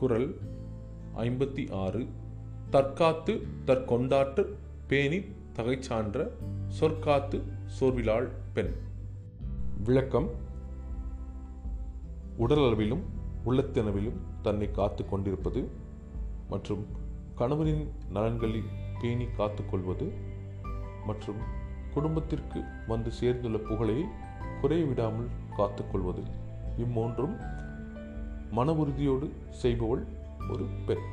குரல் ஐம்பத்தி ஆறு. தற்காத்து தற்கொண்டாற்று பேணி தகைச்சான்ற சொற்காத்து சோர்விலாள் பெண். விளக்கம். உடலளவிலும் உள்ளத்தினவிலும் தன்னை காத்து கொண்டிருப்பது மற்றும் கணவனின் நலன்களில் பேணி காத்துக்கொள்வது மற்றும் குடும்பத்திற்கு வந்து சேர்ந்துள்ள புகழை குறைவிடாமல் காத்துக்கொள்வது இம்மூன்றும் மன உறுதியோடு செய்பவள் ஒரு பெண்.